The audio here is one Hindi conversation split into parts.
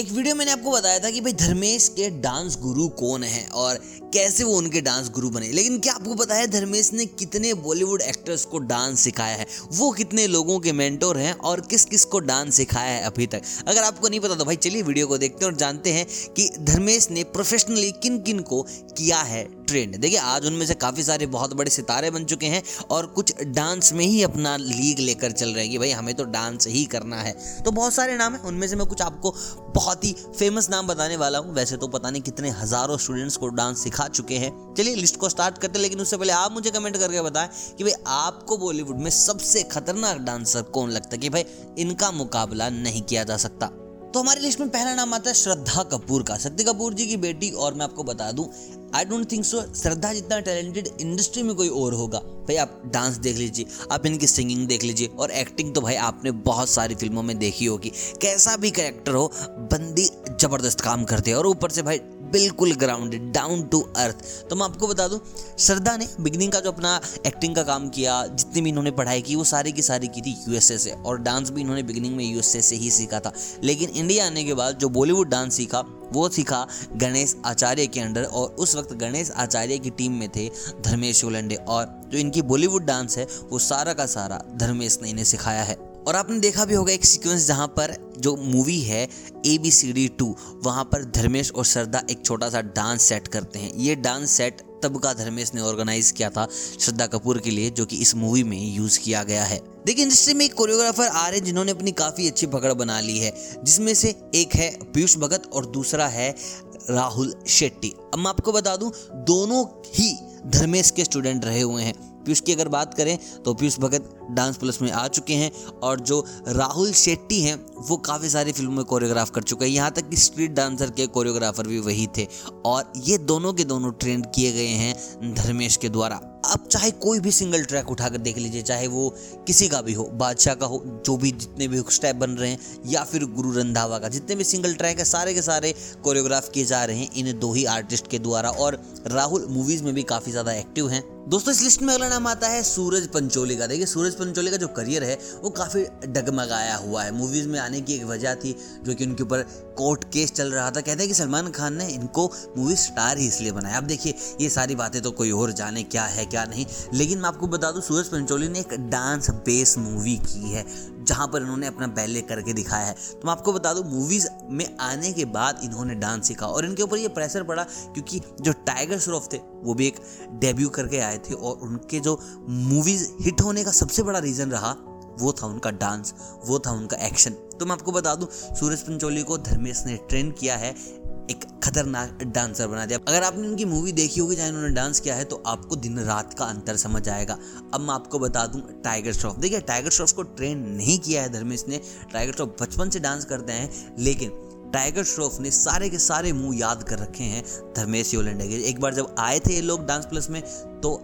एक वीडियो मैंने आपको बताया था कि भाई धर्मेश के डांस गुरु कौन है और कैसे वो उनके डांस गुरु बने। लेकिन क्या आपको पता है, धर्मेश ने कितने बॉलीवुड एक्टर्स को डांस सिखाया है? वो कितने लोगों के मेंटोर हैं और किस किस को डांस सिखाया है अभी तक? अगर आपको नहीं पता तो भाई चलिए वीडियो को देखते हैं और जानते हैं कि धर्मेश ने प्रोफेशनली किन किन को किया है। ट्रेंड। देखिए, आज उनमें से काफ़ी सारे बहुत बड़े सितारे बन चुके हैं और कुछ डांस में ही अपना लीग लेकर चल रहे हैं कि भाई हमें तो डांस ही करना है। तो बहुत सारे नाम हैं, उनमें से मैं कुछ आपको बहुत ही फ़ेमस नाम बताने वाला हूँ। वैसे तो पता नहीं कितने हज़ारों स्टूडेंट्स को डांस सिखा चुके हैं। चलिए लिस्ट को स्टार्ट करते हैं, लेकिन उससे पहले आप मुझे कमेंट करके बताएँ कि भाई आपको बॉलीवुड में सबसे खतरनाक डांसर कौन लगता है कि भाई इनका मुकाबला नहीं किया जा सकता? तो हमारी लिस्ट में पहला नाम आता है श्रद्धा कपूर का। शक्ति कपूर जी की बेटी और मैं आपको बता दूँ आई डोंट थिंक सो श्रद्धा जितना टैलेंटेड इंडस्ट्री में कोई और होगा। भाई आप डांस देख लीजिए, आप इनकी सिंगिंग देख लीजिए और एक्टिंग तो भाई आपने बहुत सारी फ़िल्मों में देखी होगी। कैसा भी करेक्टर हो, बंदी ज़बरदस्त काम करते हैं और ऊपर से भाई बिल्कुल ग्राउंडेड डाउन टू अर्थ तो मैं आपको बता दूँ, श्रद्धा ने बिगनिंग का जो अपना एक्टिंग का काम किया, जितनी भी इन्होंने पढ़ाई की, वो सारी की सारी की थी यूएसए से, और डांस भी इन्होंने बिगनिंग में यूएसए से ही सीखा था। लेकिन इंडिया आने के बाद जो बॉलीवुड डांस सीखा, वो सीखा गणेश आचार्य के अंडर, और उस वक्त गणेश आचार्य की टीम में थे धर्मेश ओलंडे, और जो इनकी बॉलीवुड डांस है, वो सारा का सारा धर्मेश ने इन्हें सिखाया है। और आपने देखा भी होगा एक सीक्वेंस जहाँ पर जो मूवी है A B C D two वहाँ पर धर्मेश और श्रद्धा एक छोटा सा डांस सेट करते हैं। ये डांस सेट तब का धर्मेश ने ऑर्गेनाइज किया था श्रद्धा कपूर के लिए, जो कि इस मूवी में यूज़ किया गया है। देखिए इंडस्ट्री में एक कोरियोग्राफर आ रहे हैं जिन्होंने अपनी काफ़ी अच्छी पकड़ बना ली है, जिसमें से एक है पीयूष भगत और दूसरा है राहुल शेट्टी। अब मैं आपको बता दूँ, दोनों ही धर्मेश के स्टूडेंट रहे हुए हैं। पीयूष की अगर बात करें तो पीयूष भगत डांस प्लस में आ चुके हैं और जो राहुल शेट्टी हैं, वो काफ़ी सारी फ़िल्मों में कोरियोग्राफ कर चुके हैं। यहाँ तक कि स्ट्रीट डांसर के कोरियोग्राफर भी वही थे और ये दोनों के दोनों ट्रेंड किए गए हैं धर्मेश के द्वारा। अब चाहे कोई भी सिंगल ट्रैक उठाकर देख लीजिए, चाहे वो किसी का भी हो, बादशाह का हो, जो भी जितने भी स्टेप बन रहे हैं, या फिर गुरु रंधावा का, जितने भी सिंगल ट्रैक है, सारे के सारे कोरियोग्राफ किए जा रहे हैं इन दो ही आर्टिस्ट के द्वारा, और राहुल मूवीज़ में भी काफ़ी ज़्यादा एक्टिव हैं। दोस्तों, इस लिस्ट में अगला नाम आता है सूरज पंचोली का। देखिए, सूरज पंचोली का जो करियर है, वो काफ़ी डगमगाया हुआ है। मूवीज़ में आने की एक वजह थी, जो कि उनके ऊपर कोर्ट केस चल रहा था। कहते हैं कि सलमान खान ने इनको मूवी स्टार ही इसलिए बनाया। अब देखिए, ये सारी बातें तो कोई और जाने क्या है, क्या नहीं। लेकिन मैं आपको बता दूँ, सूरज पंचोली ने एक डांस बेस मूवी की है, जहाँ पर इन्होंने अपना बैले करके दिखाया है। तो मैं आपको बता दूँ मूवीज़ में आने के बाद इन्होंने डांस सीखा और इनके ऊपर ये प्रेशर पड़ा क्योंकि जो टाइगर श्रॉफ थे, वो भी एक डेब्यू करके आए थे और उनके जो मूवीज़ हिट होने का सबसे बड़ा रीज़न रहा, वो था उनका डांस वो था उनका एक्शन तो मैं आपको बता दूँ, सूरज पंचोली को धर्मेश ने ट्रेन किया है एक खतरनाक डांसर बना दिया। अगर आपने उनकी मूवी देखी होगी जहाँ इन्होंने डांस किया है तो आपको दिन रात का अंतर समझ आएगा। अब मैं आपको बता दूँ टाइगर श्रॉफ देखिए टाइगर श्रॉफ को ट्रेन नहीं किया है धर्मेश ने। टाइगर श्रॉफ बचपन से डांस करते हैं, लेकिन टाइगर श्रॉफ ने सारे के सारे मुँह याद कर रखे हैं धर्मेश योलेंडा के। एक बार जब आए थे ये लोग डांस प्लस में तो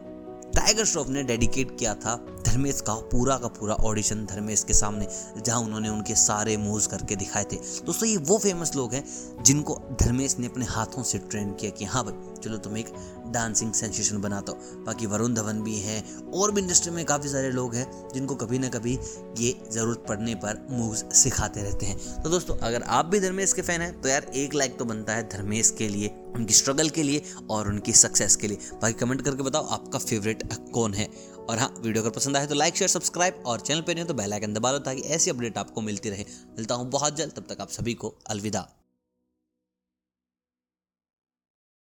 टाइगर श्रॉफ ने डेडिकेट किया था धर्मेश का, पूरा का पूरा ऑडिशन धर्मेश के सामने, जहाँ उन्होंने उनके सारे मूव्स करके दिखाए थे। दोस्तों, ये वो फ़ेमस लोग हैं जिनको धर्मेश ने अपने हाथों से ट्रेन किया कि हाँ भाई, चलो तुम एक डांसिंग सेंसेशन बनाता हो। बाकी वरुण धवन भी हैं, और भी इंडस्ट्री में काफ़ी सारे लोग हैं, जिनको कभी ना कभी ये ज़रूरत पड़ने पर मूव्स सिखाते रहते हैं। तो दोस्तों, अगर आप भी धर्मेश के फ़ैन हैं तो यार एक लाइक तो बनता है धर्मेश के लिए, उनकी स्ट्रगल के लिए, और उनकी सक्सेस के लिए। बाकी कमेंट करके बताओ, आपका फेवरेट कौन है? और हाँ वीडियो अगर पसंद आए तो लाइक शेयर सब्सक्राइब और चैनल पर नहीं तो बेलाइकन दबा लो ताकि ऐसी अपडेट आपको मिलती रहे। मिलता हूँ बहुत जल्द, तब तक आप सभी को अलविदा।